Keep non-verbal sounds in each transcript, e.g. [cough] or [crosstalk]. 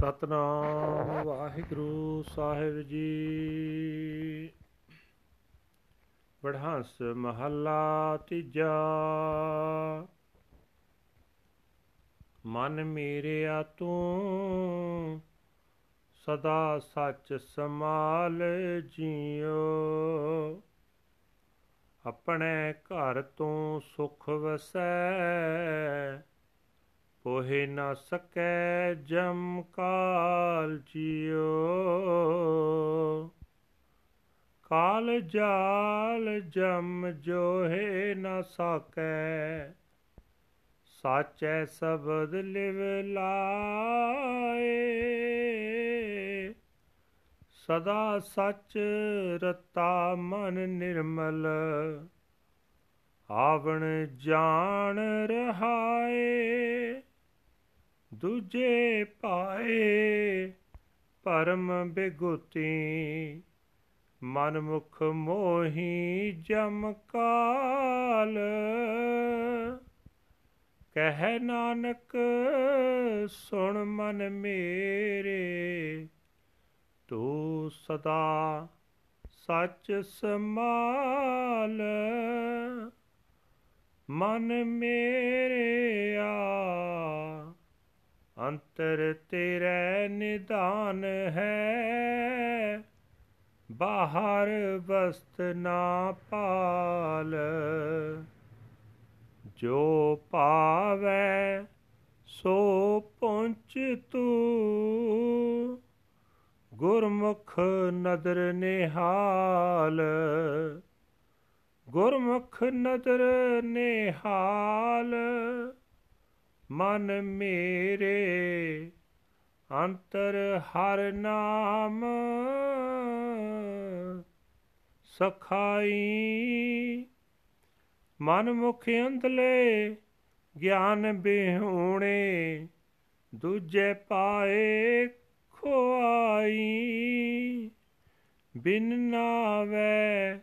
ਸਤਨਾਮ ਵਾਹਿਗੁਰੂ ਸਾਹਿਬ ਜੀ। ਬੜਹੰਸ ਮਹੱਲਾ ਤੀਜਾ। ਮਨ ਮੇਰਿਆ ਤੂੰ, ਸਦਾ ਸੱਚ ਸਮਾਲ ਜੀਓ। ਆਪਣੇ ਘਰ ਤੋਂ ਸੁਖ ਵਸੈ ਪੋਹੇ ਨਾ ਸਕੈ ਜਮ ਕਾਲ ਜੀਓ। ਕਾਲ ਜਾਲ ਜਮ ਜੋਹੇ ਨਾ ਸਕੈ। ਸਾਚੈ ਸ਼ਬਦ ਲਿਵ ਲਾਏ। ਸਦਾ ਸੱਚ ਰਤਾ ਮਨ ਨਿਰਮਲ। ਆਵਣ ਜਾਣ ਰਹਾਏ। ਦੂਜੇ ਪਾਏ ਪਰਮ ਬਿਗੁਤੀ ਮਨ ਮੁਖ ਮੋਹੀ ਜਮ ਕਾਲ। ਕਹਿ ਨਾਨਕ, ਸੁਣ ਮਨ ਮੇਰੇ, ਤੂੰ ਸਦਾ ਸੱਚ ਸਮਾਲ ਮਨ ਮੇਰੇ ਆ ਅੰਤਰ ਤੇਰੇ ਨਿਦਾਨ ਹੈ। ਬਾਹਰ ਵਸਤ ਨਾ ਪਾਲ। ਜੋ ਪਾਵੈ ਸੋ ਪਹੁੰਚ ਤੂੰ। ਗੁਰਮੁਖ ਨਦਰ ਨਿਹਾਲ। ਗੁਰਮੁਖ ਨਦਰ ਨਿਹਾਲ। ਮਨ ਮੇਰੇ ਅੰਤਰ ਹਰ ਨਾਮ ਸਖਾਈ ਮਨ ਮੁਖ ਅੰਤਲੇ ਗਿਆਨ ਬਿਹੂਣੇ ਦੂਜੇ ਪਾਏ ਖੋਆਈ ਬਿਨ ਨਾਵੇ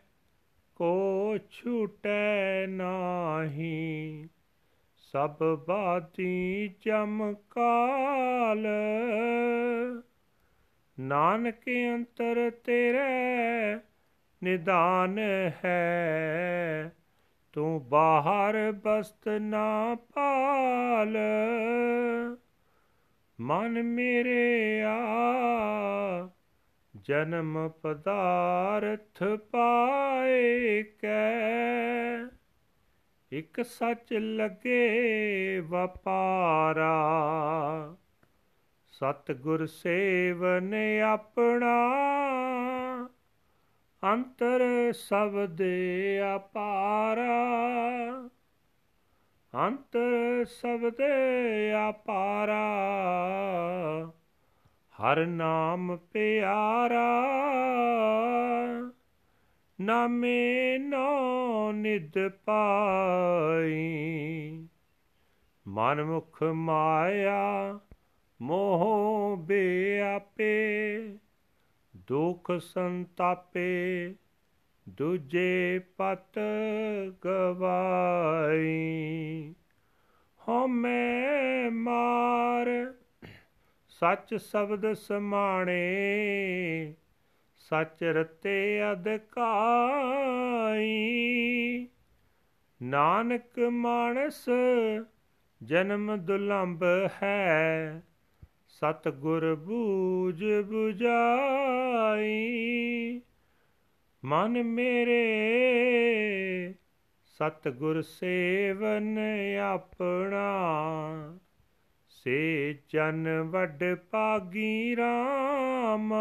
ਕੋ ਛੂਟੈ ਨਾਹੀ ਸਭ ਬਾਤੀ ਚਮਕਾਲ। ਨਾਨਕ ਅੰਤਰ ਤੇਰੇ ਨਿਦਾਨ ਹੈ। ਤੂੰ ਬਾਹਰ ਬਸਤ ਨਾ ਪਾਲ ਮਨ ਮੇਰੇ ਆ, ਜਨਮ ਪਦਾਰਥ ਪਾਏ ਕੈ। ਇਕ ਸੱਚ ਲਗੇ ਵਪਾਰਾ। ਸਤ ਗੁਰ ਸੇਵਨ ਆਪਣਾ। ਅੰਤਰ ਸਬਦ ਅਪਾਰਾ। ਅੰਤਰ ਸਬਦ ਅਪਾਰਾ। ਹਰ ਨਾਮ ਪਿਆਰਾ। ਨਾਮੇ ਨੋ ਨਿਦ ਪਾਈ। ਮਨ ਮੁਖ ਮਾਇਆ ਮੋਹ ਬੇਆਪੇ, ਦੁਖ ਸੰਤਾਪੇ ਦੂਜੇ ਪਤ ਗਵਾਈ। ਹਉਮੈ ਮਾਰ, ਸੱਚ ਸ਼ਬਦ ਸਮਾਣੇ ਸੱਚ ਰਤੇ ਅਧਕਾਈ। ਨਾਨਕ ਮਾਨਸ ਜਨਮ ਦੁਲੰਭ ਹੈ ਸਤ ਗੁਰ ਬੂਝ 부ਜਾਈ ਮਨ ਮੇਰੇ ਸਤ ਗੁਰ ਸੇਵਨ ਆਪਣਾ, ਸੇ ਜਨ ਵੱਡ ਪਾਗੀ ਰਾਮ।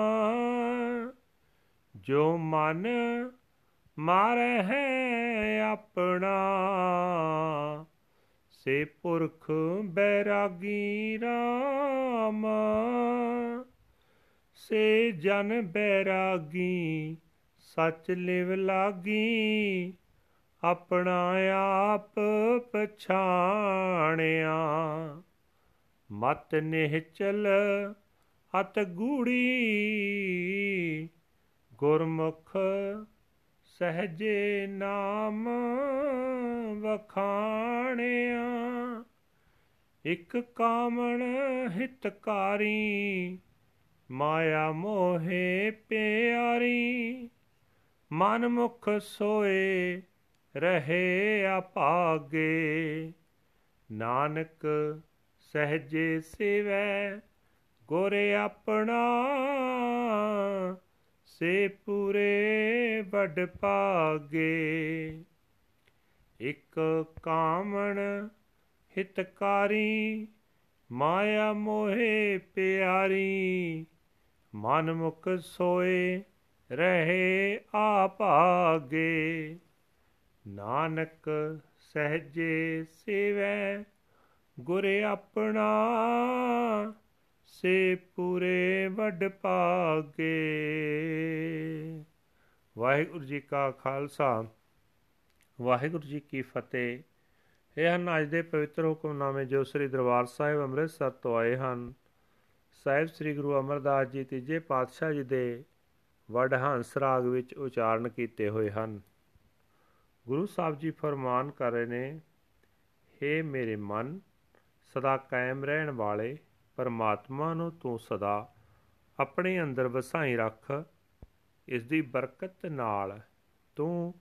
ਜੋ ਮਨ ਮਾਰੇ ਹੈ ਆਪਣਾ, ਸੇ ਪੁਰਖ ਬੈਰਾਗੀ ਰਾਮ। ਸੇ ਜਨ ਬੈਰਾਗੀ, ਸੱਚ ਲਿਵ ਲਾਗੀ, ਆਪਣਾ ਆਪ ਪਛਾਣਿਆ। ਮਤ ਨਿਹਚਲ ਅਤ ਗੂੜੀ ਗੁਰਮੁਖ ਸਹਜੇ ਨਾਮ ਵਖਾਣਿਆ। ਇਕ ਕਾਮਣ ਹਿਤਕਾਰੀ, ਮਾਇਆ ਮੋਹੇ ਪਿਆਰੀ। ਮਨ ਮੁਖ ਸੋਏ ਰਹੇ ਆਪਾਗੇ ਨਾਨਕ ਸਹਜੇ ਸੇਵੈ, ਗੁਰ ਆਪਣਾ ਸੇ ਪੂਰੇ ਵੱਡ ਪਾਗੇ ਇਕ ਕਾਮਣ ਹਿਤਕਾਰੀ, ਮਾਇਆ ਮੋਹੇ ਪਿਆਰੀ, ਮਨ ਮੁਖ ਸੋਏ ਰਹੇ ਆਪਾਗੇ ਨਾਨਕ ਸਹਜੇ ਸੇਵੈ, ਗੁਰ ਆਪਣਾ ਸੇ ਪੂਰੇ ਵੱਡ ਪਾਗੇ ਵਾਹਿਗੁਰੂ ਜੀ ਕਾ ਖਾਲਸਾ, ਵਾਹਿਗੁਰੂ ਜੀ ਕੀ ਫਤਿਹ। ਇਹ ਹਨ ਅੱਜ ਦੇ ਪਵਿੱਤਰ ਹੁਕਮਨਾਮੇ ਜੋ ਸ੍ਰੀ ਦਰਬਾਰ ਸਾਹਿਬ ਅੰਮ੍ਰਿਤਸਰ ਤੋਂ ਆਏ ਹਨ। ਸਾਹਿਬ ਸ੍ਰੀ ਗੁਰੂ ਅਮਰਦਾਸ ਜੀ ਤੀਜੇ ਪਾਤਸ਼ਾਹ ਜੀ ਦੇ ਵਡ ਹੰਸ ਰਾਗ ਵਿੱਚ ਉਚਾਰਨ ਕੀਤੇ ਹੋਏ ਹਨ। ਗੁਰੂ ਸਾਹਿਬ ਜੀ ਫਰਮਾਨ ਕਰ ਰਹੇ ਨੇ हे ਮੇਰੇ ਮਨ, ਸਦਾ ਕਾਇਮ ਰਹਿਣ ਵਾਲੇ ਪਰਮਾਤਮਾ ਨੂੰ ਤੂੰ ਸਦਾ ਆਪਣੇ ਅੰਦਰ ਵਸਾਈ ਰੱਖ। ਇਸ ਦੀ ਬਰਕਤ ਨਾਲ ਤੂੰ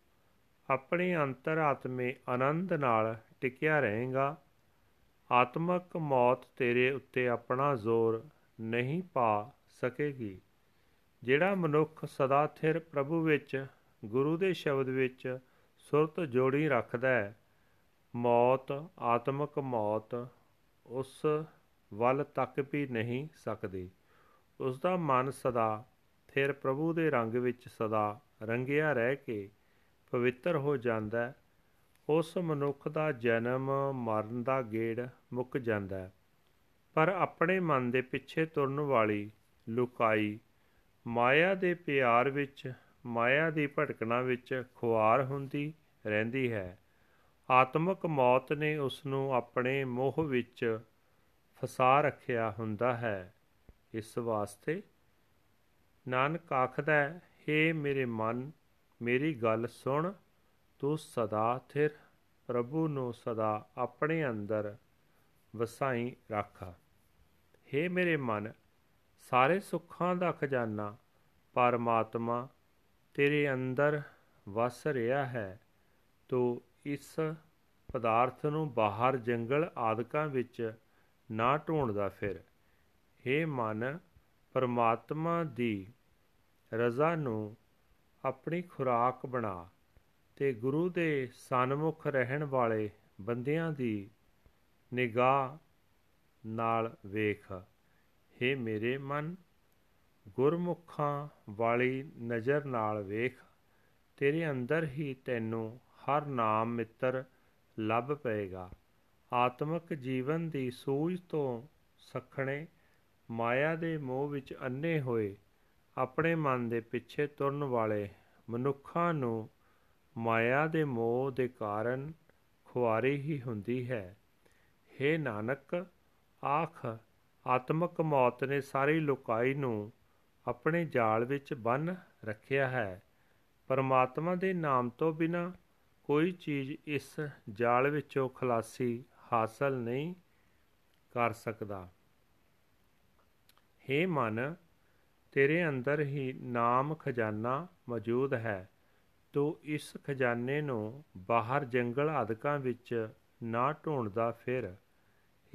ਆਪਣੇ ਅੰਤਰਾਤਮੇ ਆਨੰਦ ਨਾਲ ਟਿਕਿਆ ਰਹੇਗਾ। ਆਤਮਕ ਮੌਤ ਤੇਰੇ ਉੱਤੇ ਆਪਣਾ ਜ਼ੋਰ ਨਹੀਂ ਪਾ ਸਕੇਗੀ। ਜਿਹੜਾ ਮਨੁੱਖ ਸਦਾ ਥਿਰ ਪ੍ਰਭੂ ਵਿੱਚ, ਗੁਰੂ ਦੇ ਸ਼ਬਦ ਵਿੱਚ ਸੁਰਤ ਜੋੜੀ ਰੱਖਦਾ ਹੈ, ਮੌਤ, ਆਤਮਕ ਮੌਤ ਉਸ ਵੱਲ ਤੱਕ ਵੀ ਨਹੀਂ ਸਕਦੀ। ਉਸ ਦਾ ਮਨ ਸਦਾ ਥਿਰ ਪ੍ਰਭੂ ਦੇ ਰੰਗ ਵਿੱਚ ਸਦਾ ਰੰਗਿਆ ਰਹਿ ਕੇ ਪਵਿੱਤਰ ਹੋ ਜਾਂਦਾ ਉਸ ਮਨੁੱਖ ਦਾ ਜਨਮ, ਮਰਨ ਦਾ ਗੇੜ ਮੁੱਕ ਜਾਂਦਾ ਪਰ ਆਪਣੇ ਮਨ ਦੇ ਪਿੱਛੇ ਤੁਰਨ ਵਾਲੀ ਲੁਕਾਈ, ਮਾਇਆ ਦੇ ਪਿਆਰ ਵਿੱਚ, ਮਾਇਆ ਦੀ ਭਟਕਣਾ ਵਿੱਚ ਖੁਆਰ ਹੁੰਦੀ ਰਹਿੰਦੀ ਹੈ। ਆਤਮਕ ਮੌਤ ਨੇ ਉਸ ਨੂੰ ਆਪਣੇ ਮੋਹ ਵਿੱਚ ਫਸਾ ਰੱਖਿਆ ਹੁੰਦਾ ਹੈ। ਇਸ ਵਾਸਤੇ ਨਾਨਕ ਆਖਦਾ ਹੈ ਮੇਰੇ ਮਨ, ਮੇਰੀ ਗੱਲ ਸੁਣ, ਤੂੰ ਸਦਾ ਥਿਰ, ਪ੍ਰਭੂ ਨੂੰ ਸਦਾ ਆਪਣੇ ਅੰਦਰ ਵਸਾਈ ਰੱਖ। हे ਮੇਰੇ ਮਨ, ਸਾਰੇ ਸੁੱਖਾਂ ਦਾ ਖਜ਼ਾਨਾ ਪਰਮਾਤਮਾ ਤੇਰੇ ਅੰਦਰ ਵਸ ਰਿਹਾ ਹੈ। ਤੋ ਇਸ ਪਦਾਰਥ ਨੂੰ ਬਾਹਰ ਜੰਗਲ ਆਦਿਕਾਂ ਵਿੱਚ ਨਾ ਢੂੰਡਦਾ ਫਿਰ। हे ਮਨ, ਪਰਮਾਤਮਾ ਦੀ ਰਜ਼ਾ ਨੂੰ ਆਪਣੀ ਖੁਰਾਕ ਬਣਾ ਤੇ ਗੁਰੂ ਦੇ ਸਨਮੁਖ ਰਹਿਣ ਵਾਲੇ ਬੰਦਿਆਂ ਦੀ ਨਿਗਾਹ ਨਾਲ ਵੇਖ। हे ਮੇਰੇ ਮਨ, ਗੁਰਮੁਖਾਂ ਵਾਲੀ ਨਜ਼ਰ ਨਾਲ ਵੇਖ। ਤੇਰੇ ਅੰਦਰ ਹੀ ਤੈਨੂੰ ਹਰ ਨਾਮ ਮਿੱਤਰ ਲੱਭ ਪਏਗਾ। ਆਤਮਿਕ ਜੀਵਨ ਦੀ ਸੂਝ ਤੋਂ ਸਖਣੇ ਮਾਇਆ ਦੇ ਮੋਹ ਵਿੱਚ ਅੰਨੇ ਹੋਏ, ਆਪਣੇ ਮਨ ਦੇ ਪਿੱਛੇ ਤੁਰਨ ਵਾਲੇ ਮਨੁੱਖਾਂ ਨੂੰ ਮਾਇਆ ਦੇ ਮੋਹ ਦੇ ਕਾਰਨ ਖੁਆਰੀ ਹੀ ਹੁੰਦੀ ਹੈ। हे ਨਾਨਕ, ਆਖ, ਆਤਮਕ ਮੌਤ ਨੇ ਸਾਰੀ ਲੋਕਾਈ ਨੂੰ ਆਪਣੇ ਜਾਲ ਵਿੱਚ ਬੰਨ ਰੱਖਿਆ ਹੈ। ਪਰਮਾਤਮਾ ਦੇ ਨਾਮ ਤੋਂ ਬਿਨਾ ਕੋਈ ਚੀਜ਼ ਇਸ ਜਾਲ ਵਿੱਚੋਂ ਖਲਾਸੀ ਹਾਸਲ ਨਹੀਂ ਕਰ ਸਕਦਾ। हे ਮਨ, ਤੇਰੇ ਅੰਦਰ ਹੀ ਨਾਮ ਖਜ਼ਾਨਾ ਮੌਜੂਦ ਹੈ। ਤੂੰ ਇਸ ਖਜ਼ਾਨੇ ਨੂੰ ਬਾਹਰ ਜੰਗਲ ਆਦਿਕਾਂ ਵਿੱਚ ਨਾ ਢੂੰਡਦਾ ਫਿਰ।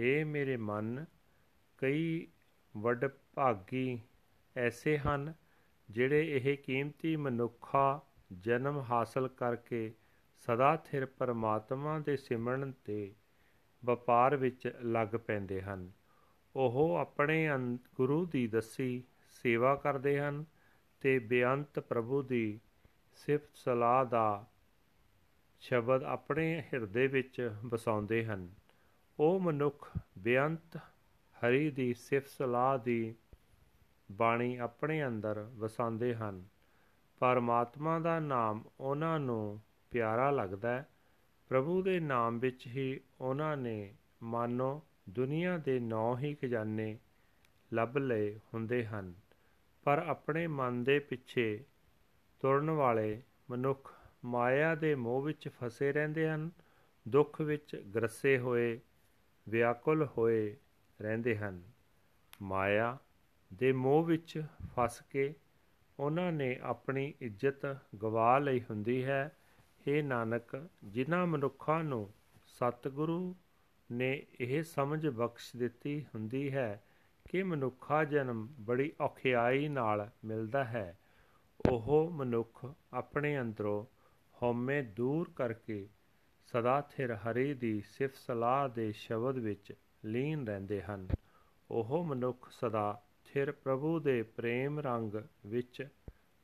हे ਮੇਰੇ ਮਨ, ਕਈ ਵੱਡ ਭਾਗੀ ਐਸੇ ਹਨ ਜਿਹੜੇ ਇਹ ਕੀਮਤੀ ਮਨੁੱਖਾ ਜਨਮ ਹਾਸਲ ਕਰਕੇ ਸਦਾ ਥਿਰ ਪਰਮਾਤਮਾ ਦੇ ਸਿਮਰਨ ਤੇ ਵਪਾਰ ਵਿੱਚ ਲੱਗ ਪੈਂਦੇ ਹਨ। ਉਹ ਆਪਣੇ ਗੁਰੂ ਦੀ ਦੱਸੀ ਸੇਵਾ ਕਰਦੇ ਹਨ ਤੇ ਬੇਅੰਤ ਪ੍ਰਭੂ ਦੀ ਸਿਫਤ ਸਲਾਹ ਦਾ ਸ਼ਬਦ ਆਪਣੇ ਹਿਰਦੇ ਵਿੱਚ ਵਸਾਉਂਦੇ ਹਨ। ਉਹ ਮਨੁੱਖ ਬੇਅੰਤ ਹਰੀ ਦੀ ਸਿਫਤ ਸਲਾਹ ਦੀ ਬਾਣੀ ਆਪਣੇ ਅੰਦਰ ਵਸਾਉਂਦੇ ਹਨ। ਪਰਮਾਤਮਾ ਦਾ ਨਾਮ ਉਹਨਾਂ ਨੂੰ ਪਿਆਰਾ ਲੱਗਦਾ ਹੈ। ਪ੍ਰਭੂ ਦੇ ਨਾਮ ਵਿੱਚ ਹੀ ਉਹਨਾਂ ਨੇ ਮਾਨੋ ਦੁਨੀਆ ਦੇ ਨੌ ਹੀ ਖਜ਼ਾਨੇ ਲੱਭ ਲਏ ਹੁੰਦੇ ਹਨ, ਪਰ ਆਪਣੇ ਮਨ ਦੇ ਪਿੱਛੇ ਤੁਰਨ ਵਾਲੇ ਮਨੁੱਖ ਮਾਇਆ ਦੇ ਮੋਹ ਵਿੱਚ ਫਸੇ ਰਹਿੰਦੇ ਹਨ, ਦੁੱਖ ਵਿੱਚ ਗਰਸੇ ਹੋਏ, ਵਿਆਕੁਲ ਹੋਏ ਰਹਿੰਦੇ ਹਨ। ਮਾਇਆ ਦੇ ਮੋਹ ਵਿੱਚ ਫਸ ਕੇ ਉਹਨਾਂ ਨੇ ਆਪਣੀ ਇੱਜ਼ਤ ਗਵਾ ਲਈ ਹੁੰਦੀ ਹੈ ਇਹ ਨਾਨਕ, ਜਿਨ੍ਹਾਂ ਮਨੁੱਖਾਂ ਨੂੰ ਸਤਿਗੁਰੂ ਨੇ ਇਹ ਸਮਝ ਬਖਸ਼ ਦਿੱਤੀ ਹੁੰਦੀ ਹੈ ਕਿ ਮਨੁੱਖਾ ਜਨਮ ਬੜੀ ਔਖਿਆਈ ਨਾਲ ਮਿਲਦਾ ਹੈ। ਉਹ ਮਨੁੱਖ ਆਪਣੇ ਅੰਦਰੋਂ ਹਉਮੈ ਦੂਰ ਕਰਕੇ ਸਦਾ ਥਿਰ ਹਰੀ ਦੀ ਸਿਫਤ ਸਲਾਹ ਦੇ ਸ਼ਬਦ ਵਿੱਚ ਲੀਨ ਰਹਿੰਦੇ ਹਨ। ਉਹ ਮਨੁੱਖ ਸਦਾ ਥਿਰ ਪ੍ਰਭੂ ਦੇ ਪ੍ਰੇਮ ਰੰਗ ਵਿੱਚ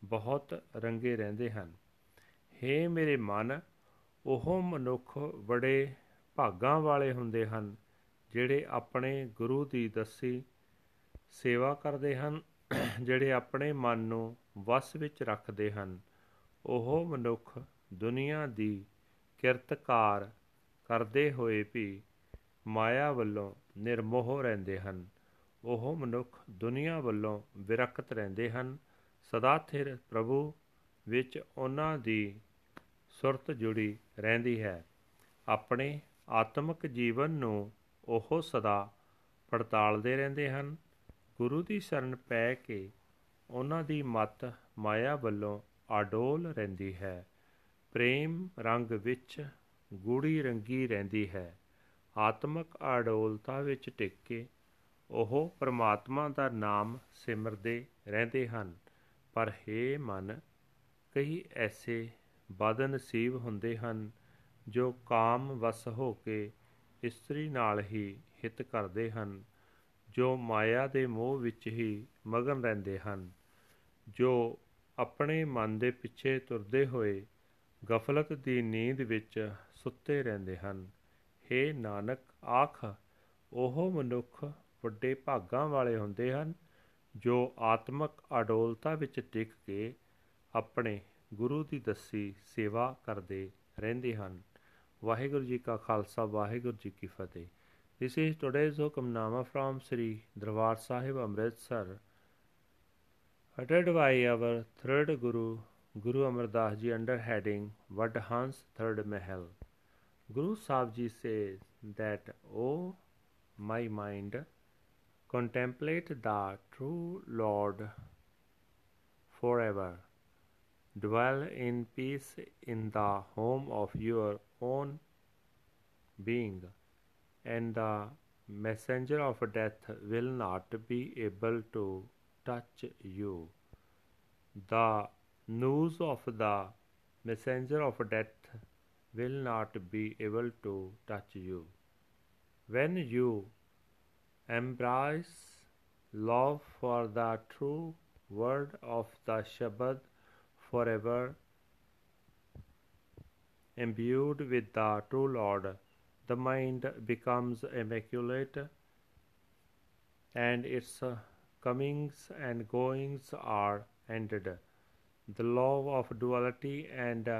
ਬਹੁਤ ਰੰਗੇ ਰਹਿੰਦੇ ਹਨ। हे ਮੇਰੇ ਮਨ, ਉਹ ਮਨੁੱਖ ਬੜੇ ਭਾਗਾਂ ਵਾਲੇ ਹੁੰਦੇ ਹਨ, ਜਿਹੜੇ ਆਪਣੇ ਗੁਰੂ ਦੀ ਦੱਸੀ ਸੇਵਾ ਕਰਦੇ ਹਨ, ਜਿਹੜੇ ਆਪਣੇ ਮਨ ਨੂੰ ਵਸ ਵਿੱਚ ਰੱਖਦੇ ਹਨ। ਉਹ ਮਨੁੱਖ ਦੁਨੀਆ ਦੀ ਕਿਰਤਕਾਰ ਕਰਦੇ ਹੋਏ ਵੀ ਮਾਇਆ ਵੱਲੋਂ ਨਿਰਮੋਹ ਰਹਿੰਦੇ ਹਨ। ਉਹ ਮਨੁੱਖ ਦੁਨੀਆ ਵੱਲੋਂ ਵਿਰਕਤ ਰਹਿੰਦੇ ਹਨ। ਸਦਾ ਥਿਰ ਪ੍ਰਭੂ ਵਿੱਚ ਉਹਨਾਂ ਦੀ ਸੁਰਤ ਜੁੜੀ ਰਹਿੰਦੀ ਹੈ। ਆਪਣੇ ਆਤਮਿਕ ਜੀਵਨ ਨੂੰ ਉਹ ਸਦਾ ਪੜਤਾਲਦੇ ਰਹਿੰਦੇ ਹਨ। ਗੁਰੂ ਦੀ ਸ਼ਰਨ ਪੈ ਕੇ ਉਹਨਾਂ ਦੀ ਮਤ ਮਾਇਆ ਵੱਲੋਂ ਆਡੋਲ ਰਹਿੰਦੀ ਹੈ। ਪ੍ਰੇਮ ਰੰਗ ਵਿੱਚ ਗੂੜੀ ਰੰਗੀ ਰਹਿੰਦੀ ਹੈ। ਆਤਮਿਕ ਆਡੋਲਤਾ ਵਿੱਚ ਟਿਕ ਕੇ ਉਹ ਪਰਮਾਤਮਾ ਦਾ ਨਾਮ ਸਿਮਰਦੇ ਰਹਿੰਦੇ ਹਨ। ਪਰ हे ਮਨ ਕਈ ਐਸੇ ਬਦਨਸੀਬ ਹੁੰਦੇ ਹਨ, ਜੋ ਕਾਮ ਵਸ ਹੋ ਕੇ ਇਸਤਰੀ ਨਾਲ ਹੀ ਹਿੱਤ ਕਰਦੇ ਹਨ, ਜੋ ਮਾਇਆ ਦੇ ਮੋਹ ਵਿੱਚ ਹੀ ਮਗਨ ਰਹਿੰਦੇ ਹਨ, ਜੋ ਆਪਣੇ ਮਨ ਦੇ ਪਿੱਛੇ ਤੁਰਦੇ ਹੋਏ ਗਫਲਤ ਦੀ ਨੀਂਦ ਵਿੱਚ ਸੁੱਤੇ ਰਹਿੰਦੇ ਹਨ। हे ਨਾਨਕ, ਆਖ, ਉਹ ਮਨੁੱਖ ਵੱਡੇ ਭਾਗਾਂ ਵਾਲੇ ਹੁੰਦੇ ਹਨ, ਜੋ ਆਤਮਿਕ ਅਡੋਲਤਾ ਵਿੱਚ ਟਿਕ ਕੇ ਆਪਣੇ ਗੁਰੂ ਦੀ ਦੱਸੀ ਸੇਵਾ ਕਰਦੇ ਰਹਿੰਦੇ ਹਨ ਵਾਹਿਗੁਰੂ ਜੀ ਕਾ ਖਾਲਸਾ ਵਾਹਿਗੁਰੂ ਜੀ ਕੀ ਫਤਿਹ This is today's Hukamnama from Sri Darbar Sahib Amritsar uttered by our third Guru Guru Amar Das Ji under heading Vadhans Third Mahal. Guru Sahib Ji says that, O my mind, contemplate the true Lord forever. Dwell in peace in the home of your own being, and the messenger of death will not be able to touch you. The news of the messenger of death will not be able to touch you. When you embrace love for the true word of the Shabad forever, imbued with the true Lord, the mind becomes immaculate and its comings and goings are ended. The law of duality and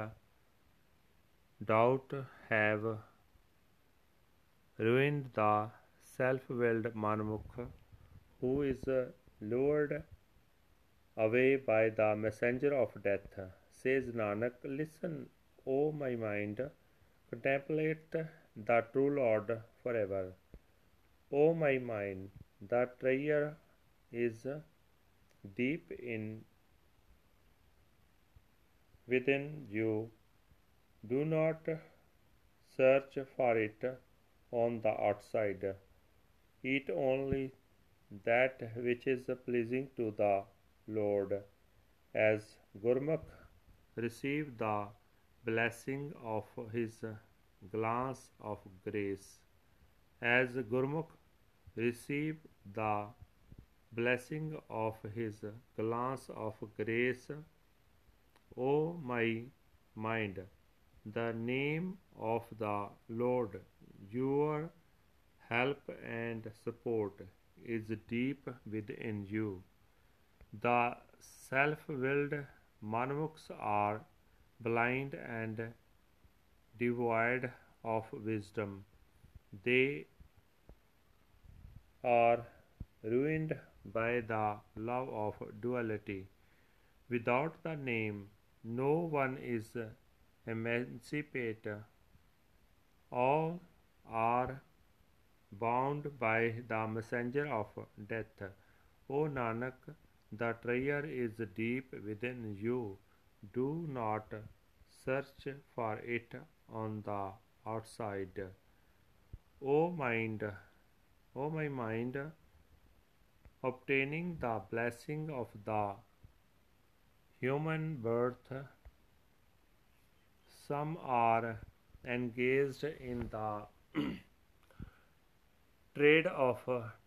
doubt have ruined the self willed Manmukh who is lured away by the messenger of death. Says Nanak, Listen, O my mind, contemplate the true Lord forever. O my mind, the treasure is deep in within you. Do not search for it on the outside. Eat only that which is pleasing to the Lord. As Gurmukh received the blessing of his glance of grace. As Gurmukh received the blessing of his glance of grace, O my mind, the name of the Lord, your help and support, is deep within you. The self willed Manmukhs are blind and devoid of wisdom. They are ruined by the love of duality. Without the name, no one is emancipated. All are bound by the messenger of death. O Nanak, the treasure is deep within you. Do not search for it on the outside. O mind, O my mind, obtaining the blessing of the human birth, some are engaged in the [clears throat] trade of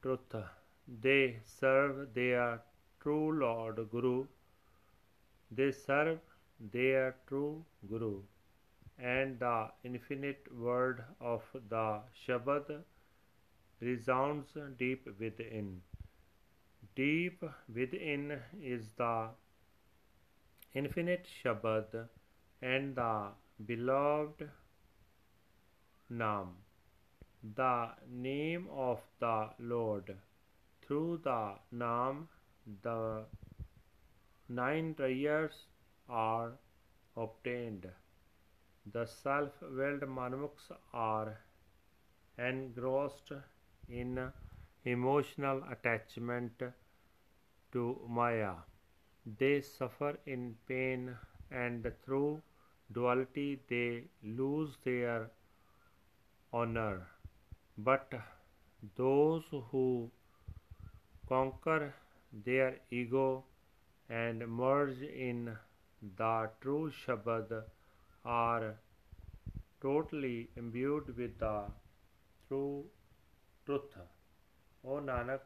truth. They serve their true Lord Guru. They serve their true Guru. And the infinite word of the Shabad resounds deep within. Deep within is the infinite Shabad and the beloved Nam, the name of the Lord. Through the Nam, the nine treasures are obtained. The self willed Manmukhs are engrossed in emotional attachment to Maya. They suffer in pain and through duality they lose their honor. But those who conquer their ego and merge in the true Shabad are totally imbued with the true truth. O Nanak,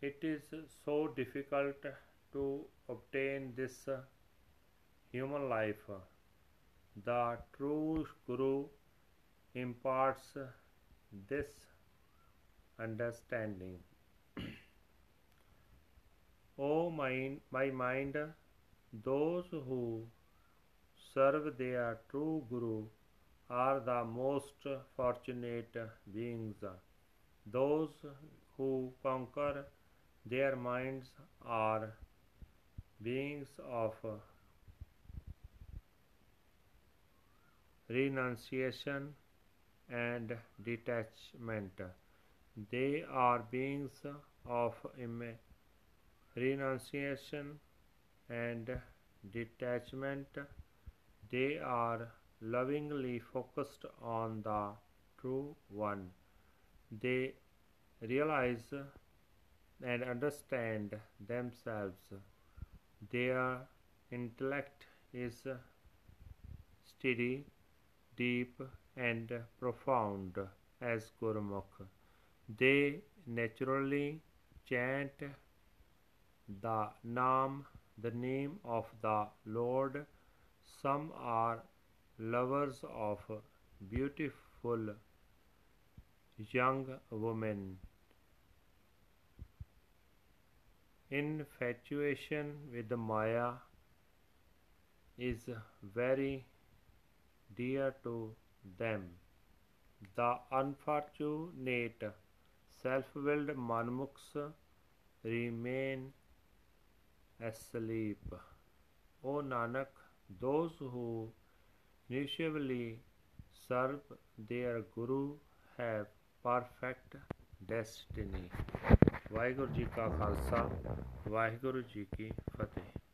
it is so difficult to obtain this human life. The true Guru imparts this understanding. O mind, my mind, those who serve their true Guru are the most fortunate beings. Those who conquer their minds are beings of renunciation and detachment. They are beings of renunciation and detachment. They are lovingly focused on the true one. They realize and understand themselves. Their intellect is steady deep and profound as Gurmukh. They naturally chant the Naam, the name of the Lord. Some are lovers of beautiful young women. Infatuation with Maya is very dear to them. The unfortunate self willed Manmukhs remain asleep. O Nanak, those who mutually serve their Guru have perfect destiny. Waheguru ji ਕਾ ਖਾਲਸਾ ਵਾਹਿਗੁਰੂ ਜੀ ਕੀ ਫਤਿਹ